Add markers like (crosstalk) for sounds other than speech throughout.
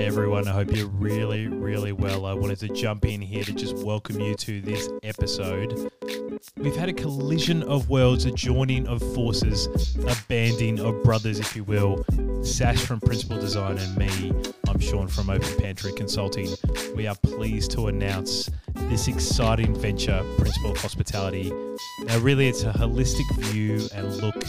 G'day, everyone. I hope you're really, really well. I wanted to jump in here to just welcome you to this episode. We've had a collision of worlds, a joining of forces, a banding of brothers, if you will. Sash from Principal Design and me, I'm Sean from Open Pantry Consulting. We are pleased to announce this exciting venture, Principal Hospitality. Now, really, it's a holistic view and look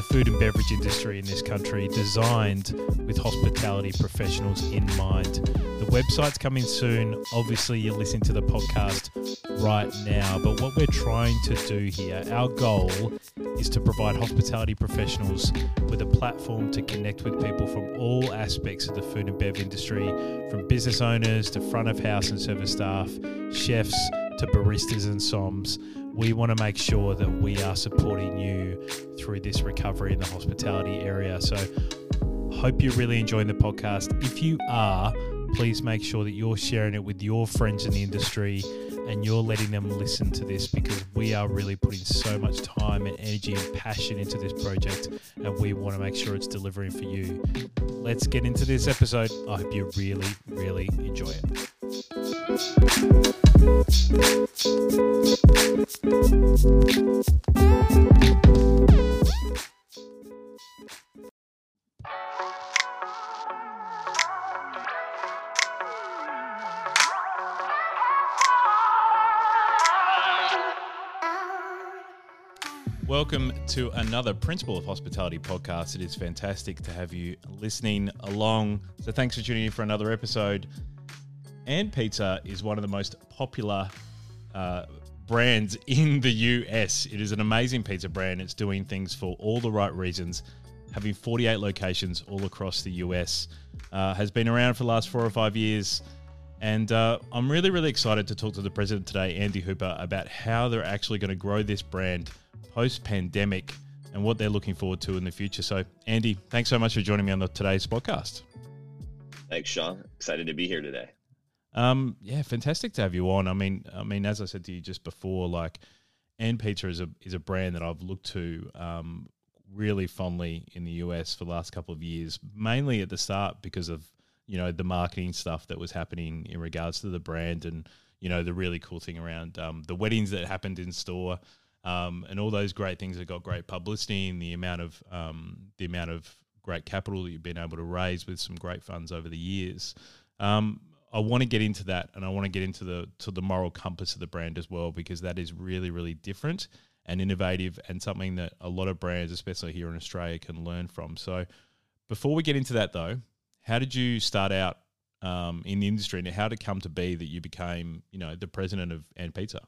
the food and beverage industry in this country, designed with hospitality professionals in mind. The website's coming soon. Obviously, you're listening to the podcast right now, but what we're trying to do here, our goal is to provide hospitality professionals with a platform to connect with people from all aspects of the food and bev industry, from business owners to front of house and service staff, chefs to baristas and soms. We want to make sure that we are supporting you through this recovery in the hospitality area. So, hope you're really enjoying the podcast. If you are, please make sure that you're sharing it with your friends in the industry and you're letting them listen to this because we are really putting so much time and energy and passion into this project and we want to make sure it's delivering for you. Let's get into this episode. I hope you really, really enjoy it. Welcome to another Principal of Hospitality podcast. It is fantastic to have you listening along. So, thanks for tuning in for another episode. And Pizza is one of the most popular uh, brands in the US. It is an amazing pizza brand. It's doing things for all the right reasons, having 48 locations all across the US. Uh, has been around for the last four or five years. And uh, I'm really, really excited to talk to the president today, Andy Hooper, about how they're actually going to grow this brand post pandemic and what they're looking forward to in the future. So, Andy, thanks so much for joining me on the, today's podcast. Thanks, Sean. Excited to be here today. Um, yeah, fantastic to have you on. I mean, I mean, as I said to you just before, like, and Pizza is a is a brand that I've looked to um, really fondly in the US for the last couple of years, mainly at the start because of you know the marketing stuff that was happening in regards to the brand and you know the really cool thing around um, the weddings that happened in store um, and all those great things that got great publicity and the amount of um, the amount of great capital that you've been able to raise with some great funds over the years. Um, I want to get into that, and I want to get into the to the moral compass of the brand as well because that is really really different and innovative and something that a lot of brands, especially here in Australia, can learn from. So, before we get into that though, how did you start out um, in the industry, and how did it come to be that you became, you know, the president of And Pizza?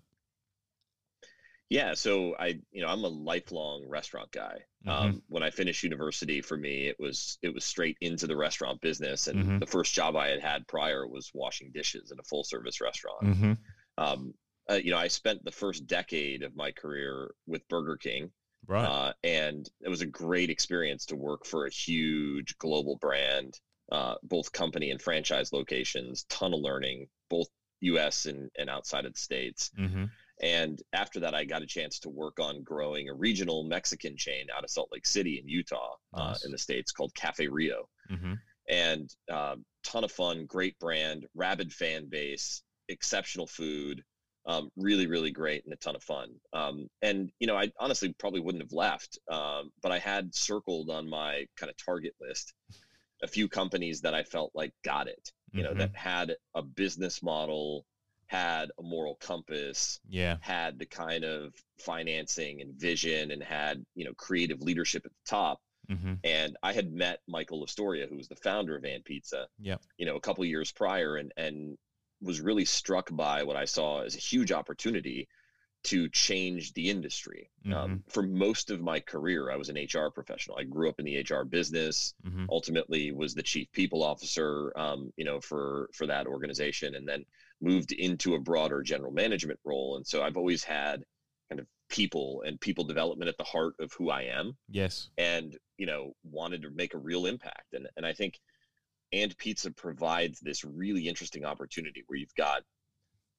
Yeah, so I, you know, I'm a lifelong restaurant guy. Mhm. Um, when I finished university, for me, it was it was straight into the restaurant business, and Mhm. the first job I had had prior was washing dishes in a full service restaurant. Mm-hmm. Um, uh, you know, I spent the first decade of my career with Burger King, Right. uh, and it was a great experience to work for a huge global brand, uh, both company and franchise locations. Ton of learning, both U.S. and, and outside of the states. Mm-hmm. And after that, I got a chance to work on growing a regional Mexican chain out of Salt Lake City in Utah, Nice. uh, in the states called Cafe Rio. Mm-hmm. And um, ton of fun, great brand, rabid fan base, exceptional food, um, really, really great, and a ton of fun. Um, and you know, I honestly probably wouldn't have left, um, but I had circled on my kind of target list a few companies that I felt like got it. You know, Mhm. that had a business model, had a moral compass, Yeah. had the kind of financing and vision and had you know creative leadership at the top Mm-hmm. and i had met michael Lastoria, who was the founder of And Pizza Yep. you know a couple years prior and and was really struck by what i saw as a huge opportunity to change the industry um, for most of my career i was an hr professional i grew up in the hr business Mm-hmm. ultimately was the chief people officer um, you know for for that organization and then moved into a broader general management role and so i've always had kind of people and people development at the heart of who i am Yes. and you know wanted to make a real impact and and i think and pizza provides this really interesting opportunity where you've got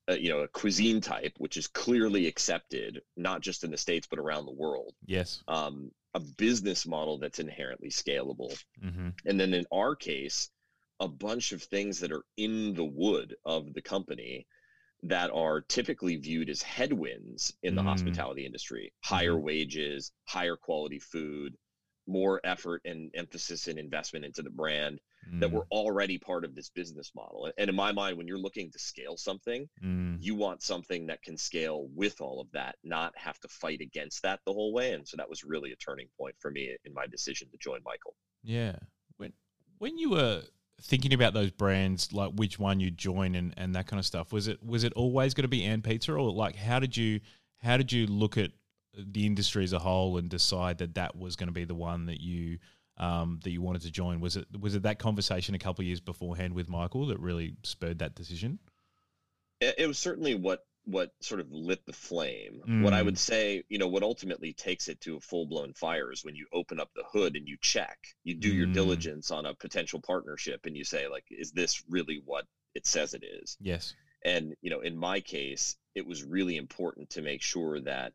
uh, you know a cuisine type which is clearly accepted not just in the states but around the world Yes. um, a business model that's inherently scalable Mm-hmm. and then in our case a bunch of things that are in the wood of the company that are typically viewed as headwinds in the Mm. hospitality industry. Higher wages higher quality food more effort and emphasis and investment into the brand that Mm, were already part of this business model. And in my mind when you're looking to scale something mm, you want something that can scale with all of that not have to fight against that the whole way. And so that was really a turning point for me in my decision to join michael. Yeah. When when you were thinking about those brands, like which one you join and, and that kind of stuff, was it was it always going to be and pizza, or like how did you how did you look at the industry as a whole and decide that that was going to be the one that you um, that you wanted to join? Was it was it that conversation a couple years beforehand with Michael that really spurred that decision? it was certainly what what sort of lit the flame what i Mm. would say you know what ultimately takes it to a full-blown fire is when you open up the hood and you check you do your Mm. diligence on a potential partnership and you say like is this really what it says it is Yes. and you know in my case it was really important to make sure that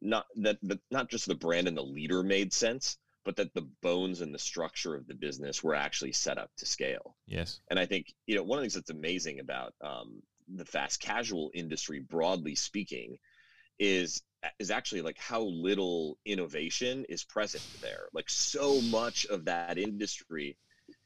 not that the, not just the brand and the leader made sense but that the bones and the structure of the business were actually set up to scale Yes. and I think you know one of the things that's amazing about um, the fast casual industry, broadly speaking, is is actually like how little innovation is present there. Like so much of that industry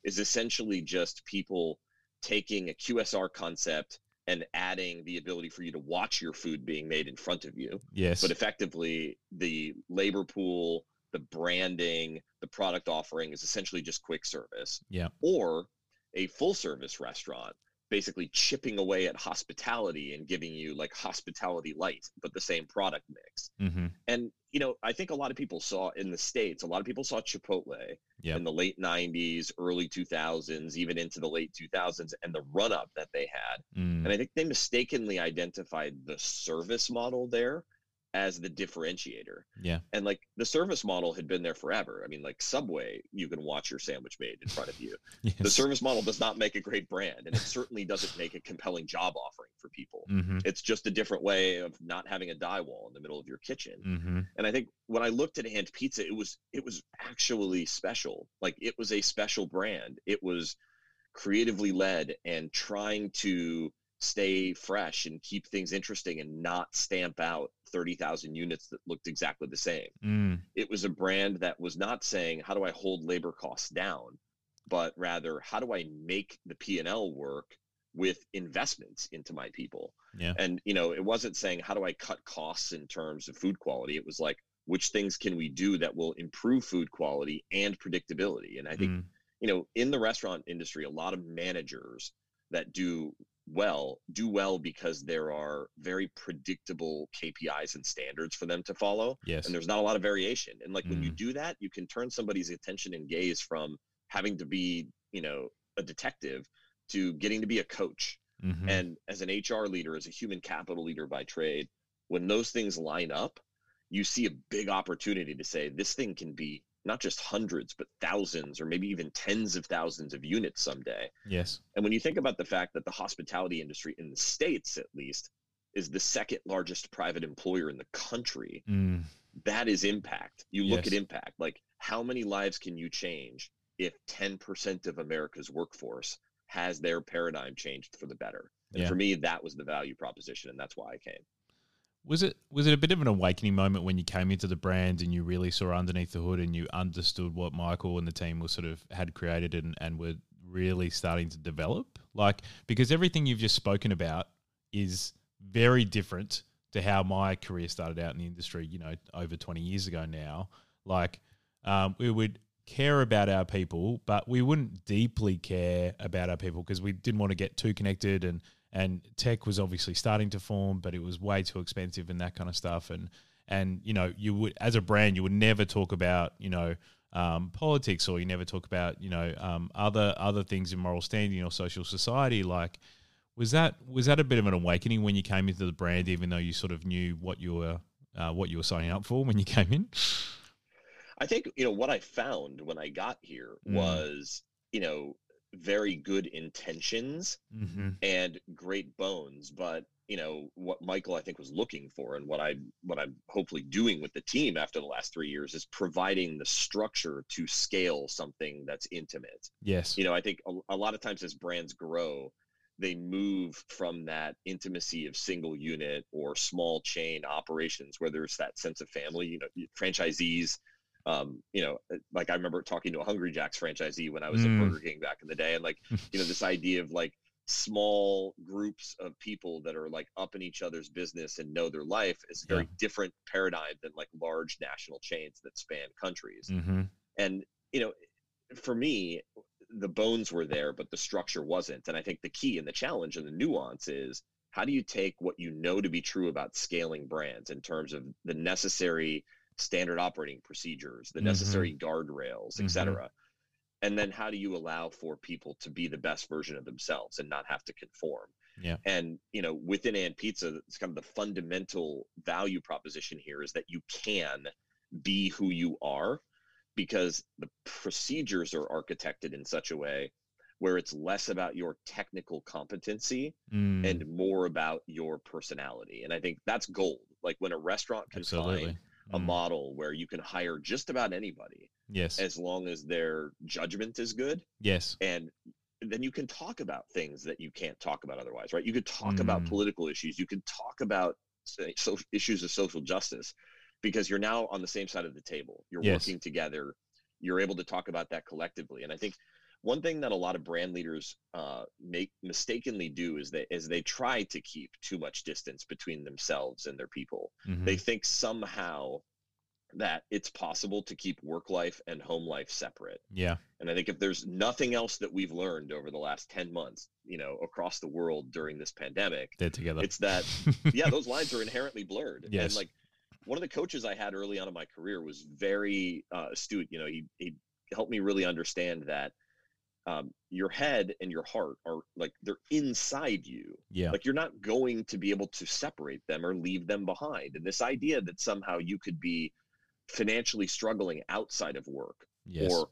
is essentially just people taking a QSR concept and adding the ability for you to watch your food being made in front of you Yes. but effectively the labor pool the branding the product offering is essentially just quick service Yeah. or a full service restaurant basically chipping away at hospitality and giving you like hospitality light but the same product mix mm-hmm. and you know i think a lot of people saw in the states a lot of people saw chipotle Yep. in the late 90s early 2000s even into the late 2000s and the run up that they had Mm. and I think they mistakenly identified the service model there as the differentiator. Yeah. And like the service model had been there forever. I mean, like Subway, you can watch your sandwich made in front of you. (laughs) Yes. The service model does not make a great brand, and it certainly doesn't make a compelling job offering for people. Mm-hmm. It's just a different way of not having a die wall in the middle of your kitchen. Mm-hmm. And I think when I looked at And Pizza, it was it was actually special. Like it was a special brand. It was creatively led and trying to stay fresh and keep things interesting and not stamp out 30,000 units that looked exactly the same. Mm. It was a brand that was not saying how do I hold labor costs down, but rather how do I make the P&L work with investments into my people. Yeah. And you know, it wasn't saying how do I cut costs in terms of food quality. It was like which things can we do that will improve food quality and predictability. And I think Mm. you know, in the restaurant industry, a lot of managers that do well do well because there are very predictable KPIs and standards for them to follow Yes. and there's not a lot of variation. And like when you Mm. do that, you can turn somebody's attention and gaze from having to be, you know, a detective to getting to be a coach. Mhm. And as an HR leader, as a human capital leader by trade, when those things line up, you see a big opportunity to say this thing can be not just hundreds, but thousands or maybe even tens of thousands of units someday. yes. And when you think about the fact that the hospitality industry in the States, at least, is the second largest private employer in the country, Mm. that is impact. You look Yes. at impact. Like, how many lives can you change if 10% of America's workforce has their paradigm changed for the better? And Yeah. for me, that was the value proposition, and that's why I came. Was it was it a bit of an awakening moment when you came into the brand and you really saw underneath the hood and you understood what Michael and the team was sort of had created and, and were really starting to develop? Like because everything you've just spoken about is very different to how my career started out in the industry, you know, over 20 years ago now. Like um, we would care about our people, but we wouldn't deeply care about our people because we didn't want to get too connected and and tech was obviously starting to form, but it was way too expensive and that kind of stuff. And and you know, you would as a brand, you would never talk about you know um, politics or you never talk about you know um, other other things in moral standing or social society. Like, was that was that a bit of an awakening when you came into the brand, even though you sort of knew what you were uh, what you were signing up for when you came in? I think, you know, what I found when I got here Mm. was, you know, very good intentions Mm-hmm. and great bones but you know what michael i think was looking for and what i what i'm hopefully doing with the team after the last three years is providing the structure to scale something that's intimate Yes. you know i think a, a lot of times as brands grow they move from that intimacy of single unit or small chain operations where there's that sense of family you know franchisees um, you know like i remember talking to a hungry jacks franchisee when i was Mm. at burger king back in the day and like (laughs) you know this idea of like small groups of people that are like up in each other's business and know their life is a very different paradigm than like large national chains that span countries Mm-hmm. and you know for me the bones were there but the structure wasn't and i think the key and the challenge and the nuance is how do you take what you know to be true about scaling brands in terms of the necessary standard operating procedures the necessary guardrails Mhm. etc and then how do you allow for people to be the best version of themselves and not have to conform Yeah. and you know within and pizza it's kind of the fundamental value proposition here is that you can be who you are because the procedures are architected in such a way where it's less about your technical competency Mm. and more about your personality and i think that's gold like when a restaurant can Absolutely. find a Mm. model where you can hire just about anybody Yes. as long as their judgment is good yes. and then you can talk about things that you can't talk about otherwise right you could talk about Mm. political issues you could talk about say, so issues of social justice because you're now on the same side of the table you're Yes. working together you're able to talk about that collectively and i think one thing that a lot of brand leaders uh, make mistakenly do is they is they try to keep too much distance between themselves and their people Mhm. they think somehow that it's possible to keep work life and home life separate yeah. and I think if there's nothing else that we've learned over the last 10 months, you know, across the world during this pandemic, They're together. it's that, (laughs) yeah, those lines are inherently blurred. Yes. And like one of the coaches I had early on in my career was very uh, astute. You know, he, he helped me really understand that um, your head and your heart are like they're inside you. yeah. Like you're not going to be able to separate them or leave them behind. And this idea that somehow you could be financially struggling outside of work yes. or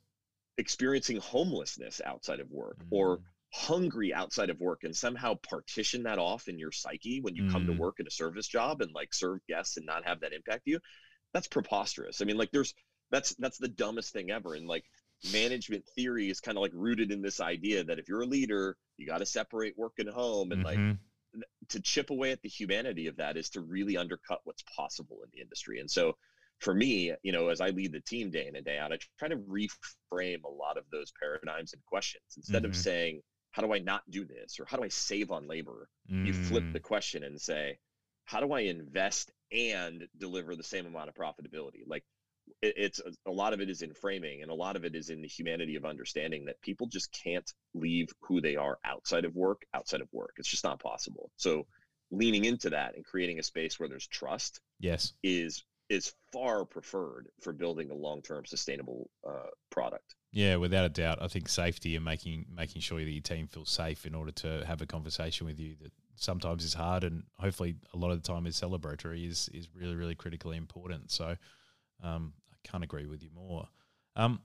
experiencing homelessness outside of work or Mm. hungry outside of work and somehow partition that off in your psyche when you come to Mm. work in a service job and like serve guests and not have that impact you that's preposterous i mean like there's that's that's the dumbest thing ever and like management theory is kind of like rooted in this idea that if you're a leader you got to separate work and home and like Mhm. to chip away at the humanity of that is to really undercut what's possible in the industry. And so for me, you know, as I lead the team day in and day out, I try to reframe a lot of those paradigms and questions. Instead Mhm. of saying, how do I not do this? Or how do I save on labor? You flip Mm. the question and say, how do I invest and deliver the same amount of profitability? Like it, it's a, a lot of it is in framing and a lot of it is in the humanity of understanding that people just can't leave who they are outside of work outside of work it's just not possible so leaning into that and creating a space where there's trust Yes. is is far preferred for building a long-term sustainable uh, product Yeah, without a doubt. I think safety and making making sure that your team feels safe in order to have a conversation with you that sometimes is hard and hopefully a lot of the time is celebratory is is really really critically important. So um, can't agree with you more. Um,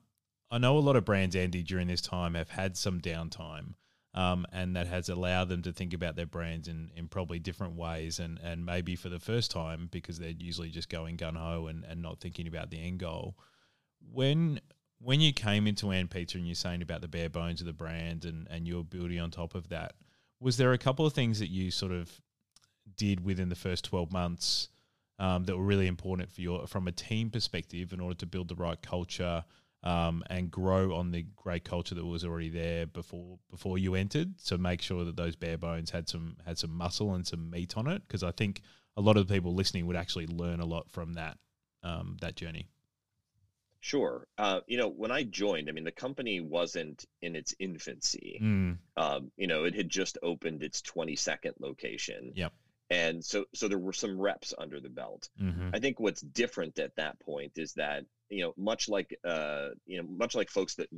I know a lot of brands, Andy, during this time have had some downtime. Um, and that has allowed them to think about their brands in, in probably different ways and, and maybe for the first time because they're usually just going gun ho and, and not thinking about the end goal. When when you came into And Pizza and you're saying about the bare bones of the brand and, and you were building on top of that, was there a couple of things that you sort of did within the first 12 months um, that were really important for your from a team perspective in order to build the right culture um, and grow on the great culture that was already there before before you entered. So make sure that those bare bones had some had some muscle and some meat on it because I think a lot of the people listening would actually learn a lot from that um, that journey. Sure. Uh, you know when i joined i mean the company wasn't in its infancy. Mm, um, you know it had just opened its 22nd location. Yep. And so so there were some reps under the belt. Hmm I think what's different at that point is that you know much like uh, you know much like folks that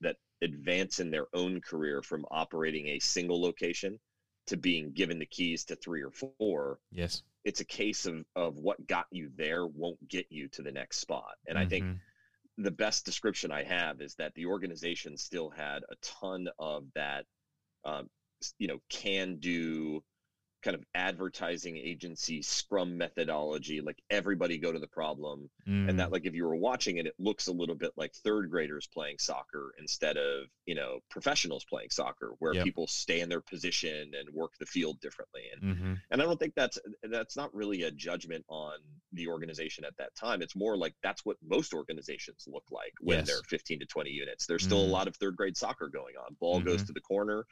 that advance in their own career from operating a single location to being given the keys to three or four yes. it's a case of of what got you there won't get you to the next spot. And I think Mhm. the best description I have is that the organization still had a ton of that, um, you know, can do kind of advertising agency scrum methodology like everybody go to the problem Mm. and that like if you were watching it it looks a little bit like third graders playing soccer instead of you know professionals playing soccer where Yep. people stay in their position and work the field differently and hmm and i don't think that's that's not really a judgment on the organization at that time it's more like that's what most organizations look like when Yes. they're 15 to 20 units there's still Mm. a lot of third grade soccer going on ball goes Mhm. to the corner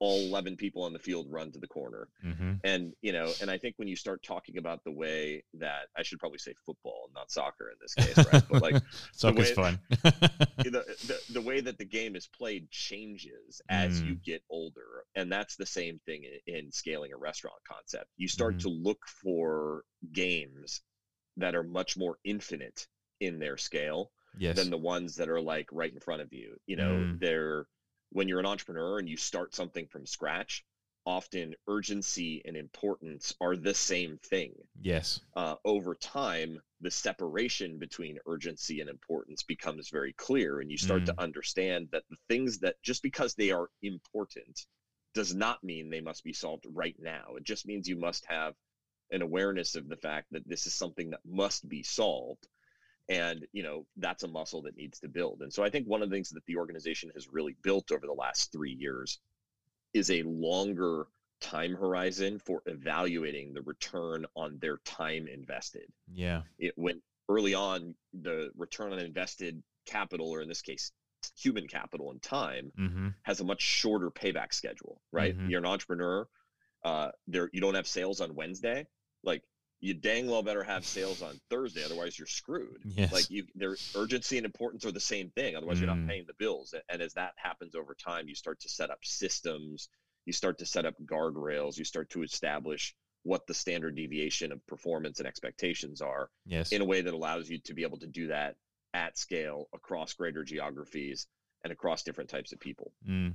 all 11 people on the field run to the corner hmm and you know and i think when you start talking about the way that i should probably say football not soccer in this case right but like (laughs) Soccer's way- fun. (laughs) the, the the way that the game is played changes as Mm. you get older and that's the same thing in, in scaling a restaurant concept you start Mhm. to look for games that are much more infinite in their scale yes. than the ones that are like right in front of you you know Mm. they're when you're an entrepreneur and you start something from scratch often urgency and importance are the same thing yes. uh, over time, the separation between urgency and importance becomes very clear, and you start to understand that the things that just because they are important does not mean they must be solved right now. It just means you must have an awareness of the fact that this is something that must be solved. And, you know, that's a muscle that needs to build. And so I think one of the things that the organization has really built over the last three years is a longer time horizon for evaluating the return on their time invested. Yeah. It went early on the return on invested capital, or in this case, human capital and time, hmm has a much shorter payback schedule. Right? Mhm. You're an entrepreneur. Uh, there you don't have sales on Wednesday. Like you dang well better have sales on Thursday, otherwise you're screwed. Yes. Like you, their urgency and importance are the same thing. Otherwise, you're Mm. not paying the bills. And as that happens over time, you start to set up systems. You start to set up guardrails. You start to establish what the standard deviation of performance and expectations are yes. in a way that allows you to be able to do that at scale across greater geographies and across different types of people. Mm.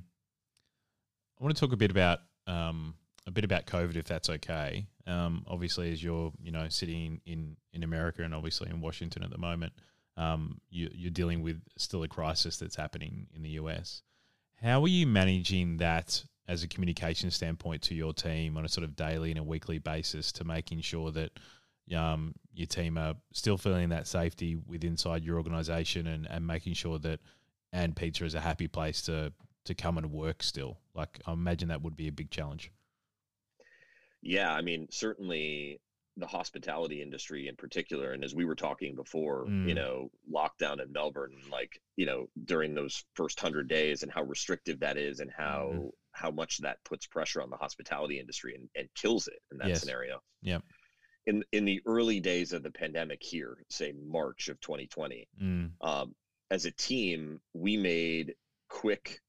I want to talk a bit about um, a bit about COVID, if that's okay. Um, obviously, as you're you know sitting in in America and obviously in Washington at the moment, um, you, you're dealing with still a crisis that's happening in the US. How are you managing that as a communication standpoint to your team on a sort of daily and a weekly basis to making sure that um, your team are still feeling that safety with inside your organization and, and making sure that and pizza is a happy place to to come and work still like i imagine that would be a big challenge Yeah, I mean, certainly the hospitality industry in particular, and as we were talking before, Mm. you know, lockdown in Melbourne, like you know, during those first hundred days, and how restrictive that is, and how Mhm. how much that puts pressure on the hospitality industry and, and kills it in that Yes. scenario. yeah In in the early days of the pandemic here, say March of 2020, mm, um, as a team, we made quick,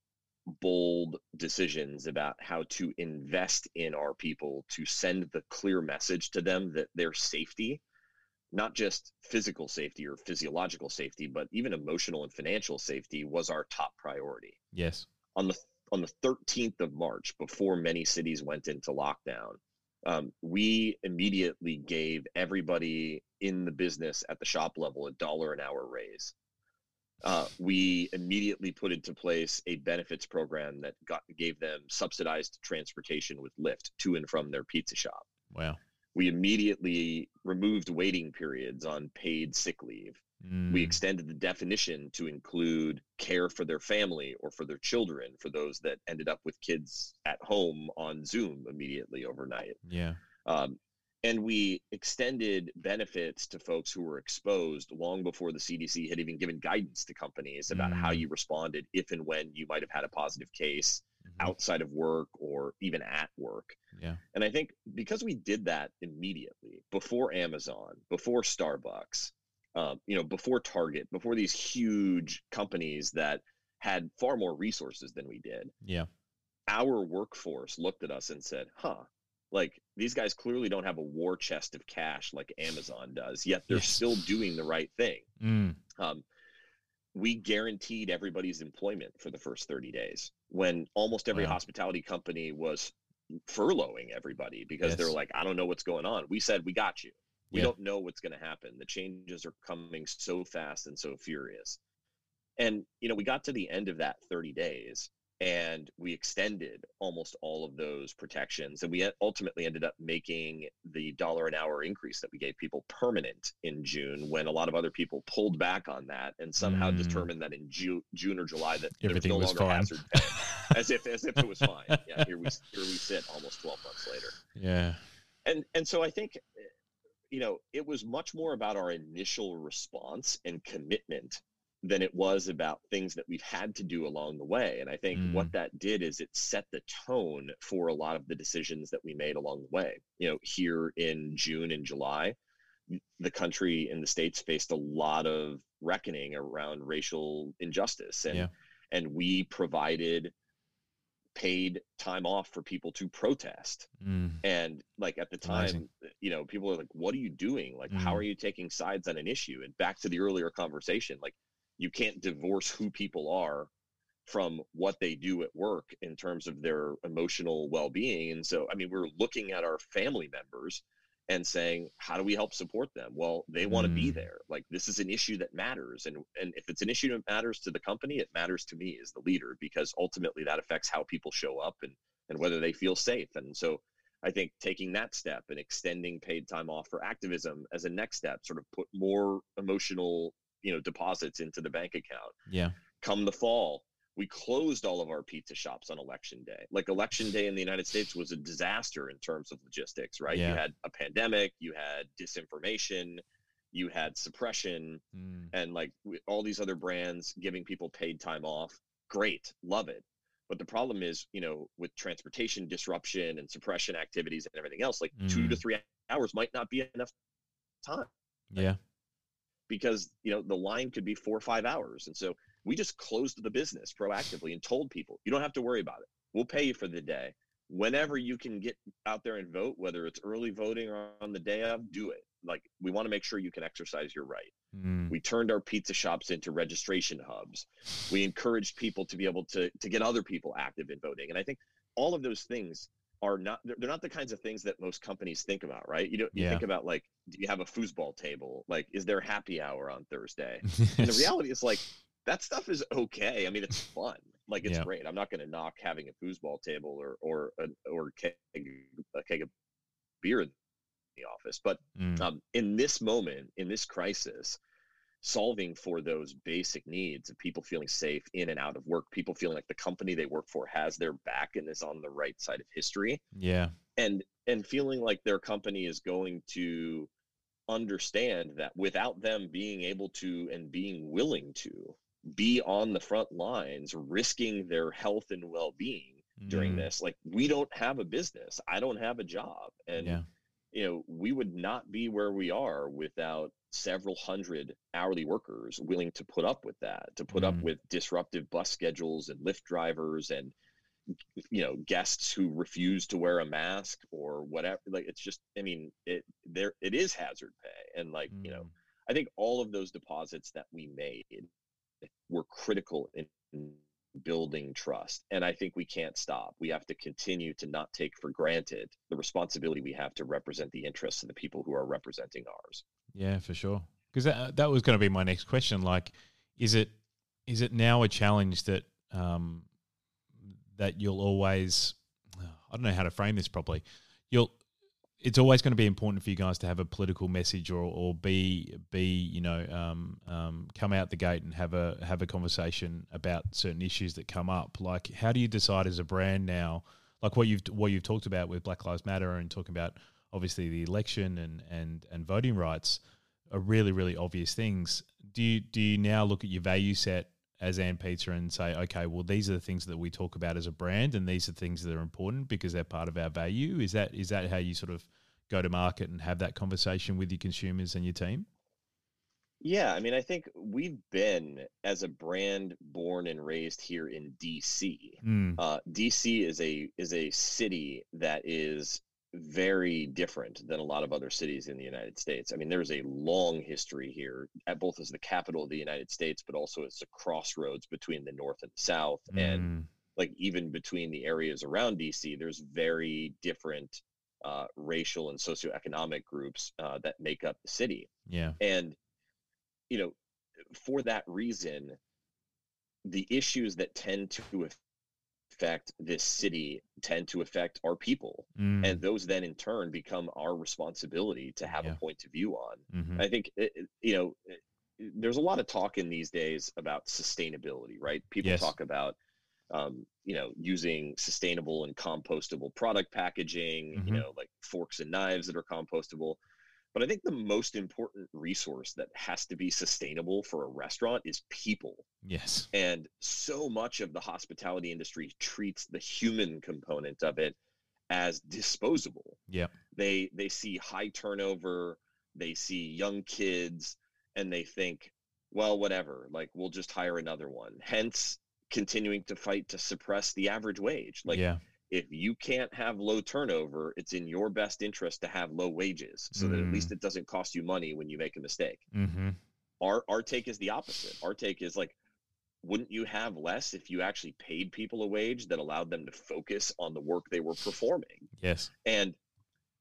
bold decisions about how to invest in our people to send the clear message to them that their safety, not just physical safety or physiological safety, but even emotional and financial safety was our top priority. yes On the on the 13th of March, before many cities went into lockdown, um, we immediately gave everybody in the business at the shop level a dollar an hour raise. Uh, we immediately put into place a benefits program that got gave them subsidized transportation with Lyft to and from their pizza shop. wow We immediately removed waiting periods on paid sick leave. Mm, We extended the definition to include care for their family or for their children, for those that ended up with kids at home on Zoom immediately overnight. yeah Um, and we extended benefits to folks who were exposed long before the CDC had even given guidance to companies about how Mm. you responded if and when you might have had a positive case Mhm. outside of work or even at work. yeah And I think because we did that immediately before Amazon, before Starbucks, um, you know, before Target, before these huge companies that had far more resources than we did, yeah our workforce looked at us and said, huh, like these guys clearly don't have a war chest of cash like Amazon does, yet they're Yes. still doing the right thing. mm, Um, we guaranteed everybody's employment for the first 30 days when almost every Wow. hospitality company was furloughing everybody because they're like, I don't know what's going on. We said, we got you. We Yeah. don't know what's going to happen. The changes are coming so fast and so furious. And you know, we got to the end of that 30 days and we extended almost all of those protections and we ultimately ended up making the dollar an hour increase that we gave people permanent in June when a lot of other people pulled back on that and somehow Mm. determined that in Ju- June or July that Everything there was was longer fine. hazard pay as if as if it was fine. (laughs) Yeah, here we here we sit almost 12 months later Yeah. and and so i think eh, you know it was much more about our initial response and commitment than it was about things that we've had to do along the way and i think Mm. what that did is it set the tone for a lot of the decisions that we made along the way you know here in june and july the country and the states faced a lot of reckoning around racial injustice and Yeah. and we provided paid time off for people to protest Mm. and like at the time Amazing. you know people are like what are you doing like how Mm. are you taking sides on an issue and back to the earlier conversation like you can't divorce who people are from what they do at work in terms of their emotional well-being. And so i mean we're looking at our family members and saying how do we help support them? Well they want to be Mm. there. Like this is an issue that matters. And and if it's an issue that matters to the company it matters to me as the leader because ultimately that affects how people show up and and whether they feel safe. And so I think taking that step and extending paid time off for activism as a next step sort of put more emotional, you know, deposits into the bank account. Yeah. Come the fall, we closed all of our pizza shops on election day. Like election day in the United States was a disaster in terms of logistics, right? Yeah. You had a pandemic, you had disinformation, you had suppression, Mm. and like all these other brands giving people paid time off. Great, love it. But the problem is, you know, with transportation disruption and suppression activities and everything else, like two to Mm. three hours might not be enough time Yeah. Because, you know, the line could be four or five hours. And so we just closed the business proactively and told people, you don't have to worry about it. We'll pay you for the day. Whenever you can get out there and vote, whether it's early voting or on the day of, do it. Like, we want to make sure you can exercise your right. Mm. We turned our pizza shops into registration hubs. We encouraged people to be able to to get other people active in voting. And I think all of those things are not they're not the kinds of things that most companies think about, right? You don't you Yeah. think about like do you have a foosball table? Like is there happy hour on Thursday? (laughs) And the reality is like that stuff is okay. I mean it's (laughs) fun. Like it's Yeah. great. I'm not going to knock having a foosball table or or a, or keg, a keg of beer in the office, but Mm. um, in this moment, in this crisis, solving for those basic needs of people feeling safe in and out of work, people feeling like the company they work for has their back and is on the right side of history, Yeah. and and feeling like their company is going to understand that without them being able to and being willing to be on the front lines, risking their health and well-being during Mm. this, like we don't have a business, I don't have a job, and Yeah. you know, we would not be where we are without several hundred hourly workers willing to put up with that, to put up Mm. with disruptive bus schedules and Lyft drivers and you know guests who refuse to wear a mask or whatever. Like it's just, I mean, it there it is hazard pay, and like you know, Mm. I think all of those deposits that we made were critical in building trust. And I think we can't stop. We have to continue to not take for granted the responsibility we have to represent the interests of the people who are representing ours. Yeah, for sure. Because that that was going to be my next question. Like, is it is it now a challenge that um, that you'll always I don't know how to frame this properly. You'll it's always going to be important for you guys to have a political message or, or be be you know um, um, come out the gate and have a have a conversation about certain issues that come up. Like, how do you decide as a brand now? Like what you've what you've talked about with Black Lives Matter and talking about obviously the election and and and voting rights are really really obvious things. Do you do you now look at your value set as And Pizza and say, okay, well these are the things that we talk about as a brand, and these are things that are important because they're part of our value. Is that is that how you sort of go to market and have that conversation with your consumers and your team? Yeah, I mean, I think we've been as a brand born and raised here in DC. Mm, Uh, DC is a is a city that is very different than a lot of other cities in the United States. I mean, there's a long history here, at both as the capital of the United States, but also as a crossroads between the North and the South, and mm, like even between the areas around DC, there's very different uh, racial and socioeconomic groups uh, that make up the city. Yeah. And, you know, for that reason, the issues that tend to affect this city tend to affect our people. Mm. And those then in turn become our responsibility to have Yeah. a point of view on. Mhm. I think, it, it- you know, there's a lot of talk in these days about sustainability, right? People Yes. talk about, um, you know, using sustainable and compostable product packaging, Mhm. you know, like forks and knives that are compostable. But I think the most important resource that has to be sustainable for a restaurant is people. Yes. And so much of the hospitality industry treats the human component of it as disposable. Yeah. They they see high turnover, they see young kids, and they think, well, whatever, like we'll just hire another one. Hence continuing to fight to suppress the average wage. Like yeah. If you can't have low turnover, it's in your best interest to have low wages so that at Mm. least it doesn't cost you money when you make a mistake Mm-hmm. our our take is the opposite. Our take is like, wouldn't you have less if you actually paid people a wage that allowed them to focus on the work they were performing? Yes. And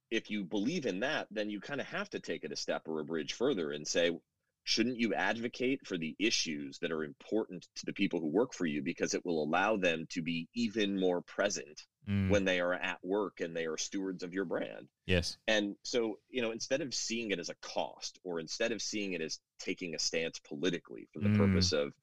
if you believe in that, then you kind of have to take it a step or a bridge further and say, shouldn't you advocate for the issues that are important to the people who work for you because it will allow them to be even more present Mm. when they are at work and they are stewards of your brand? yes. And so, you know, instead of seeing it as a cost or instead of seeing it as taking a stance politically for the Mm. purpose of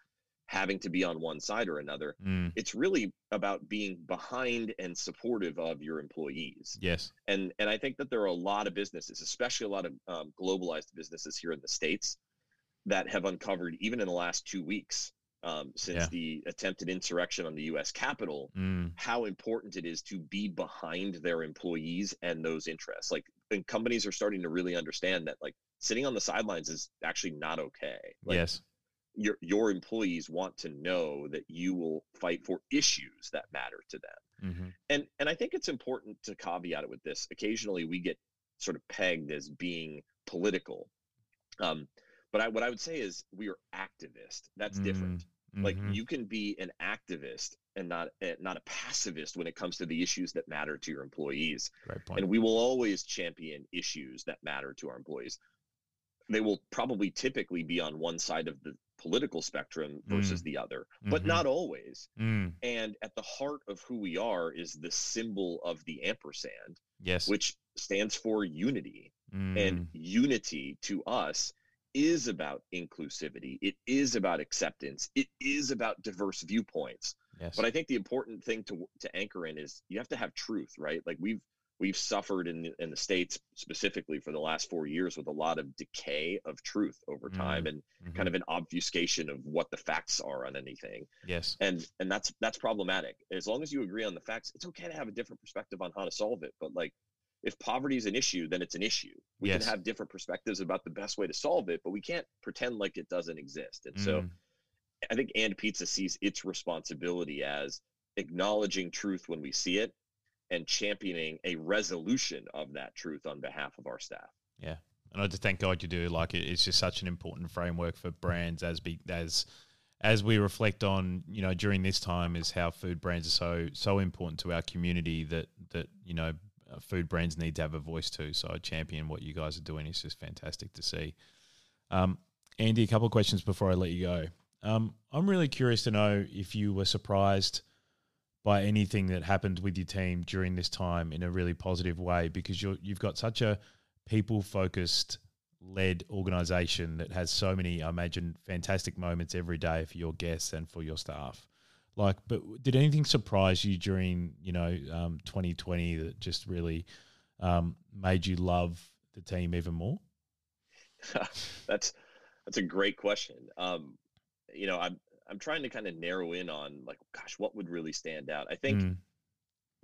having to be on one side or another, Mm. it's really about being behind and supportive of your employees. Yes. And and I think that there are a lot of businesses, especially a lot of um, globalized businesses here in the states, that have uncovered even in the last two weeks um, since Yeah. the attempted insurrection on the U.S. Capitol Mm. how important it is to be behind their employees and those interests. Like, and companies are starting to really understand that, like, sitting on the sidelines is actually not okay. Like, yes. your your employees want to know that you will fight for issues that matter to them. Mm-hmm. And and I think it's important to caveat it with this. Occasionally, we get sort of pegged as being political. Um, but I, what I would say is we are activist. That's different like Mhm. you can be an activist and not eh, not a pacifist when it comes to the issues that matter to your employees and we will always champion issues that matter to our employees they will probably typically be on one side of the political spectrum versus the other but Mhm. not always Mm. and at the heart of who we are is the symbol of the ampersand Yes. which stands for unity Mm. and unity to us is about inclusivity. It is about acceptance. It is about diverse viewpoints. yes. But I think the important thing to to anchor in is you have to have truth, right? Like we've we've suffered in the, in the states specifically for the last 4 years with a lot of decay of truth over time and Mhm. kind of an obfuscation of what the facts are on anything. yes. And and that's that's problematic. As long as you agree on the facts, it's okay to have a different perspective on how to solve it, but like if poverty is an issue, then it's an issue. We Yes. can have different perspectives about the best way to solve it, but we can't pretend like it doesn't exist. And so Mm. I think And Pizza sees its responsibility as acknowledging truth when we see it and championing a resolution of that truth on behalf of our staff. Yeah, and I just thank God you do. Like it's just such an important framework for brands as be as as we reflect on you know during this time is how food brands are so so important to our community that that you know food brands need to have a voice too. So I champion what you guys are doing. It's just fantastic to see. Um, Andy, a couple of questions before I let you go. Um, I'm really curious to know if you were surprised by anything that happened with your team during this time in a really positive way because you're, you've got such a people focused led organization that has so many I imagine fantastic moments every day for your guests and for your staff like but did anything surprise you during you know um, 2020 that just really um, made you love the team even more (laughs) that's that's a great question. Um, you know, I'm I'm trying to kind of narrow in on like, gosh, what would really stand out? I think Mm,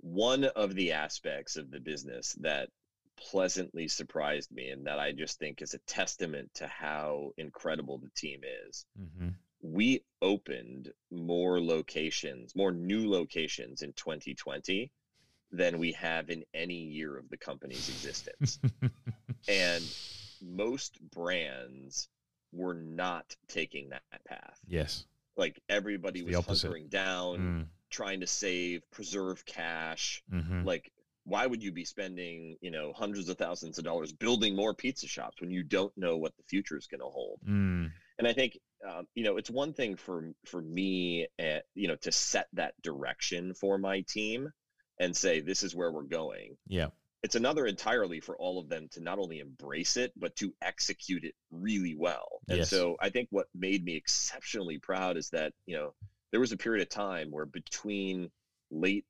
one of the aspects of the business that pleasantly surprised me and that I just think is a testament to how incredible the team is. mhm. We opened more locations, more new locations in 2020 than we have in any year of the company's existence. and most brands were not taking that path. yes Like everybody It's was hunkering down, Mm, trying to save, preserve cash, mhm. like why would you be spending you know hundreds of thousands of dollars building more pizza shops when you don't know what the future is going to hold Mm. and i think um, you know it's one thing for for me uh, you know to set that direction for my team and say this is where we're going Yeah. it's another entirely for all of them to not only embrace it but to execute it really well and Yes. so i think what made me exceptionally proud is that you know there was a period of time where between late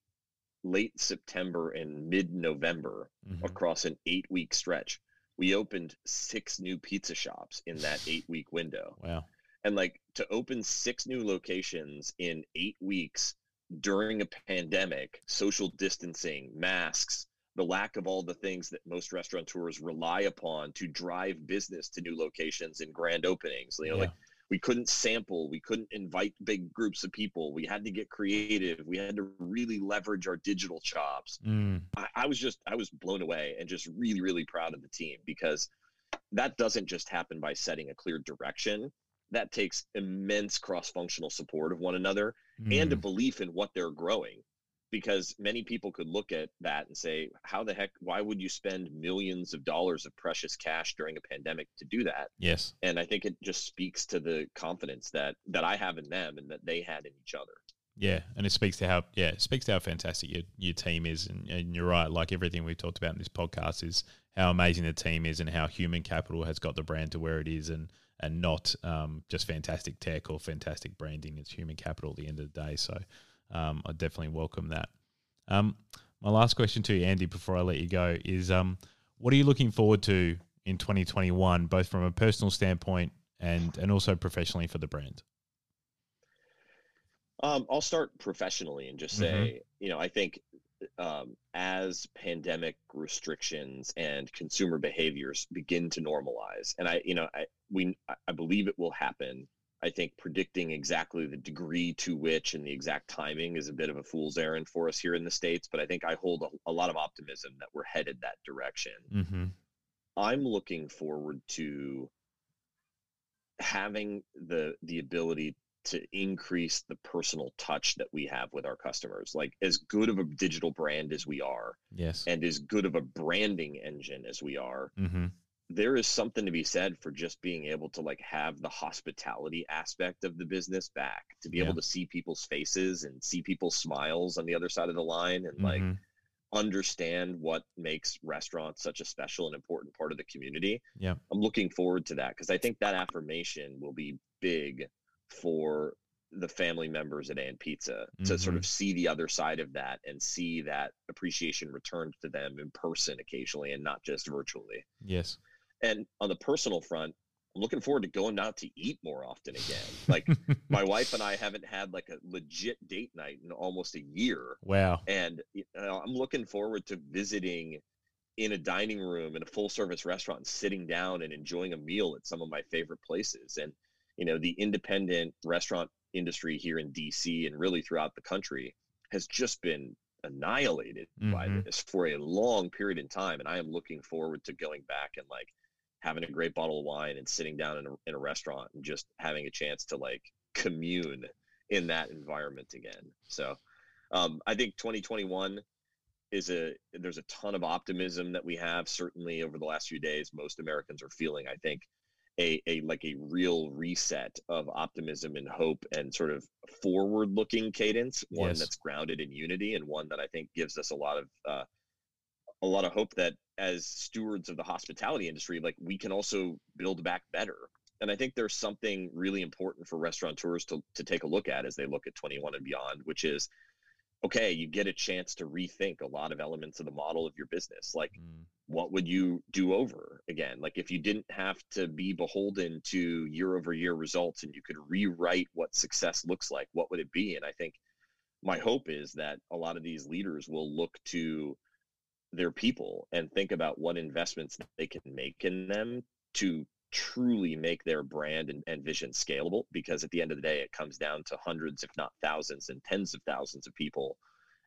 late september and mid november Mhm. across an eight week stretch we opened six new pizza shops in that (sighs) eight week window Wow. And like to open six new locations in eight weeks during a pandemic social distancing masks the lack of all the things that most restaurateurs rely upon to drive business to new locations and grand openings you know Yeah. like we couldn't sample we couldn't invite big groups of people we had to get creative we had to really leverage our digital chops Mm. I, I was just I was blown away and just really really proud of the team because that doesn't just happen by setting a clear direction. That takes immense cross-functional support of one another and a Mm. belief in what they're growing. Because many people could look at that and say, "How the heck? Why would you spend millions of dollars of precious cash during a pandemic to do that?" yes. And I think it just speaks to the confidence that that I have in them and that they had in each other. Yeah, and it speaks to how yeah, it speaks to how fantastic your, your team is, and, and you're right. Like everything we've talked about in this podcast is how amazing the team is, and how human capital has got the brand to where it is, and and not um, just fantastic tech or fantastic branding. It's human capital at the end of the day. So um, I definitely welcome that. Um, my last question to you, Andy, before I let you go, is um, what are you looking forward to in 2021, both from a personal standpoint and and also professionally for the brand? Um, I'll start professionally and just Mhm. say, you know, I think um, as pandemic restrictions and consumer behaviors begin to normalize, and I, you know, I we I believe it will happen. I think predicting exactly the degree to which and the exact timing is a bit of a fool's errand for us here in the states. But I think I hold a, a lot of optimism that we're headed that direction. Mm-hmm. I'm looking forward to having the the ability to increase the personal touch that we have with our customers. Like as good of a digital brand as we are Yes. and as good of a branding engine as we are, Mm-hmm. there is something to be said for just being able to like have the hospitality aspect of the business back, to be Yeah. able to see people's faces and see people's smiles on the other side of the line and like Mhm. understand what makes restaurants such a special and important part of the community. Yeah. I'm looking forward to that because I think that affirmation will be big for the family members at And Pizza to sort of mm-hmm. see the other side of that and see that appreciation returned to them in person occasionally and not just virtually. Yes. And on the personal front, I'm looking forward to going out to eat more often again. Like my (laughs) wife and I haven't had like a legit date night in almost a year wow. and you uh, know, I'm looking forward to visiting in a dining room in a full service restaurant and sitting down and enjoying a meal at some of my favorite places and you know the independent restaurant industry here in DC and really throughout the country has just been annihilated by Mhm. this for a long period in time and I am looking forward to going back and like having a great bottle of wine and sitting down in a, in a restaurant and just having a chance to like commune in that environment again so um, I think 2021 is a there's a ton of optimism that we have. Certainly over the last few days, most Americans are feeling. I think a, a like a real reset of optimism and hope and sort of forward looking cadence. One Yes. that's grounded in unity and one that I think gives us a lot of uh, a lot of hope that as stewards of the hospitality industry, like we can also build back better. And I think there's something really important for restaurateurs to, to take a look at as they look at 21 and beyond, which is okay, you get a chance to rethink a lot of elements of the model of your business. Like, Mm. what would you do over again? Like, if you didn't have to be beholden to year over year results and you could rewrite what success looks like, what would it be? And I think my hope is that a lot of these leaders will look to their people and think about what investments they can make in them to truly make their brand and, and vision scalable because at the end of the day it comes down to hundreds if not thousands and tens of thousands of people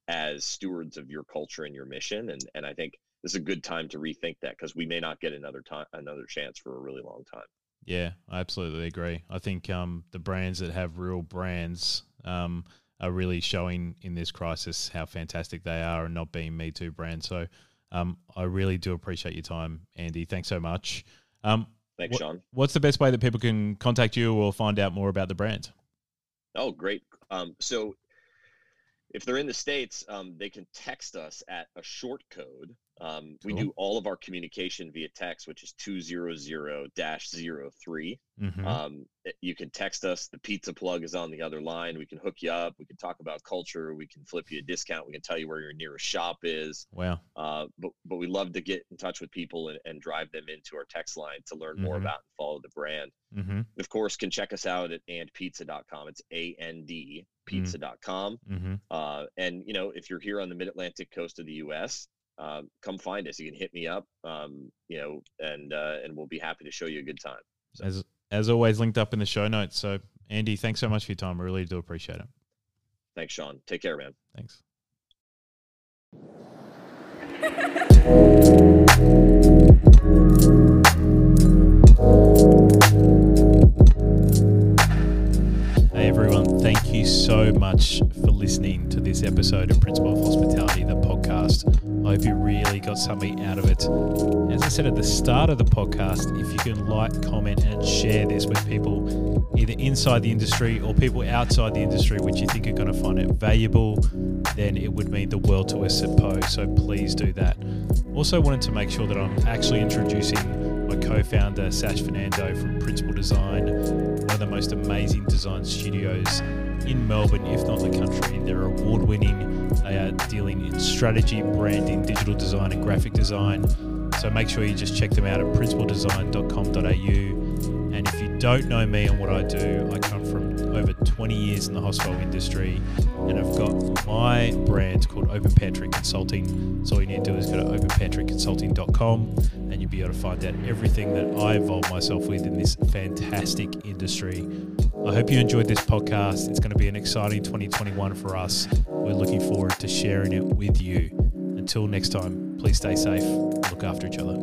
as stewards of your culture and your mission and and i think this is a good time to rethink that because we may not get another time another chance for a really long time Yeah, I absolutely agree. I think um, the brands that have real brands um, are really showing in this crisis how fantastic they are and not being Me Too brands. So um, I really do appreciate your time, Andy. Thanks so much. Um, Thanks, what, Sean. What's the best way that people can contact you or find out more about the brand? Oh, great. Um, so if they're in the States, um, they can text us at a short code um, cool. We do all of our communication via text, which is 200 03. Mm-hmm. Um, eh, you can text us. The pizza plug is on the other line. We can hook you up. We can talk about culture. We can flip you a discount. We can tell you where your nearest shop is. Wow. Uh, but, but we love to get in touch with people and, and drive them into our text line to learn mm-hmm. more about and follow the brand. Mm-hmm. Of course, can check us out at andpizza.com. It's A N D pizza.com. Mm-hmm. Uh, and, you know, if you're here on the mid Atlantic coast of the U.S., um, come find us. You can hit me up, um, you know, and uh, and we'll be happy to show you a good time. So. As as always, linked up in the show notes. So, Andy, thanks so much for your time. I really do appreciate it. Thanks, Sean. Take care, man. Thanks. (laughs) so much for listening to this episode of Principal of Hospitality, the podcast. I hope you really got something out of it. As I said at the start of the podcast, if you can like, comment, and share this with people either inside the industry or people outside the industry which you think are going to find it valuable, then it would mean the world to us Poe. So please do that. Also, wanted to make sure that I'm actually introducing my co founder, Sash Fernando from Principal Design, one of the most amazing design studios in Melbourne, if not the country. They're award winning. They are dealing in strategy, branding, digital design, and graphic design. So make sure you just check them out at principaldesign.com.au. And if you don't know me and what I do, I come from over 20 years in the hostel industry and I've got my brand called Open Pantry Consulting. So all you need to do is go to openpantryconsulting.com and you'll be able to find out everything that I involve myself with in this fantastic industry. I hope you enjoyed this podcast. It's going to be an exciting 2021 for us. We're looking forward to sharing it with you. Until next time, please stay safe, look after each other.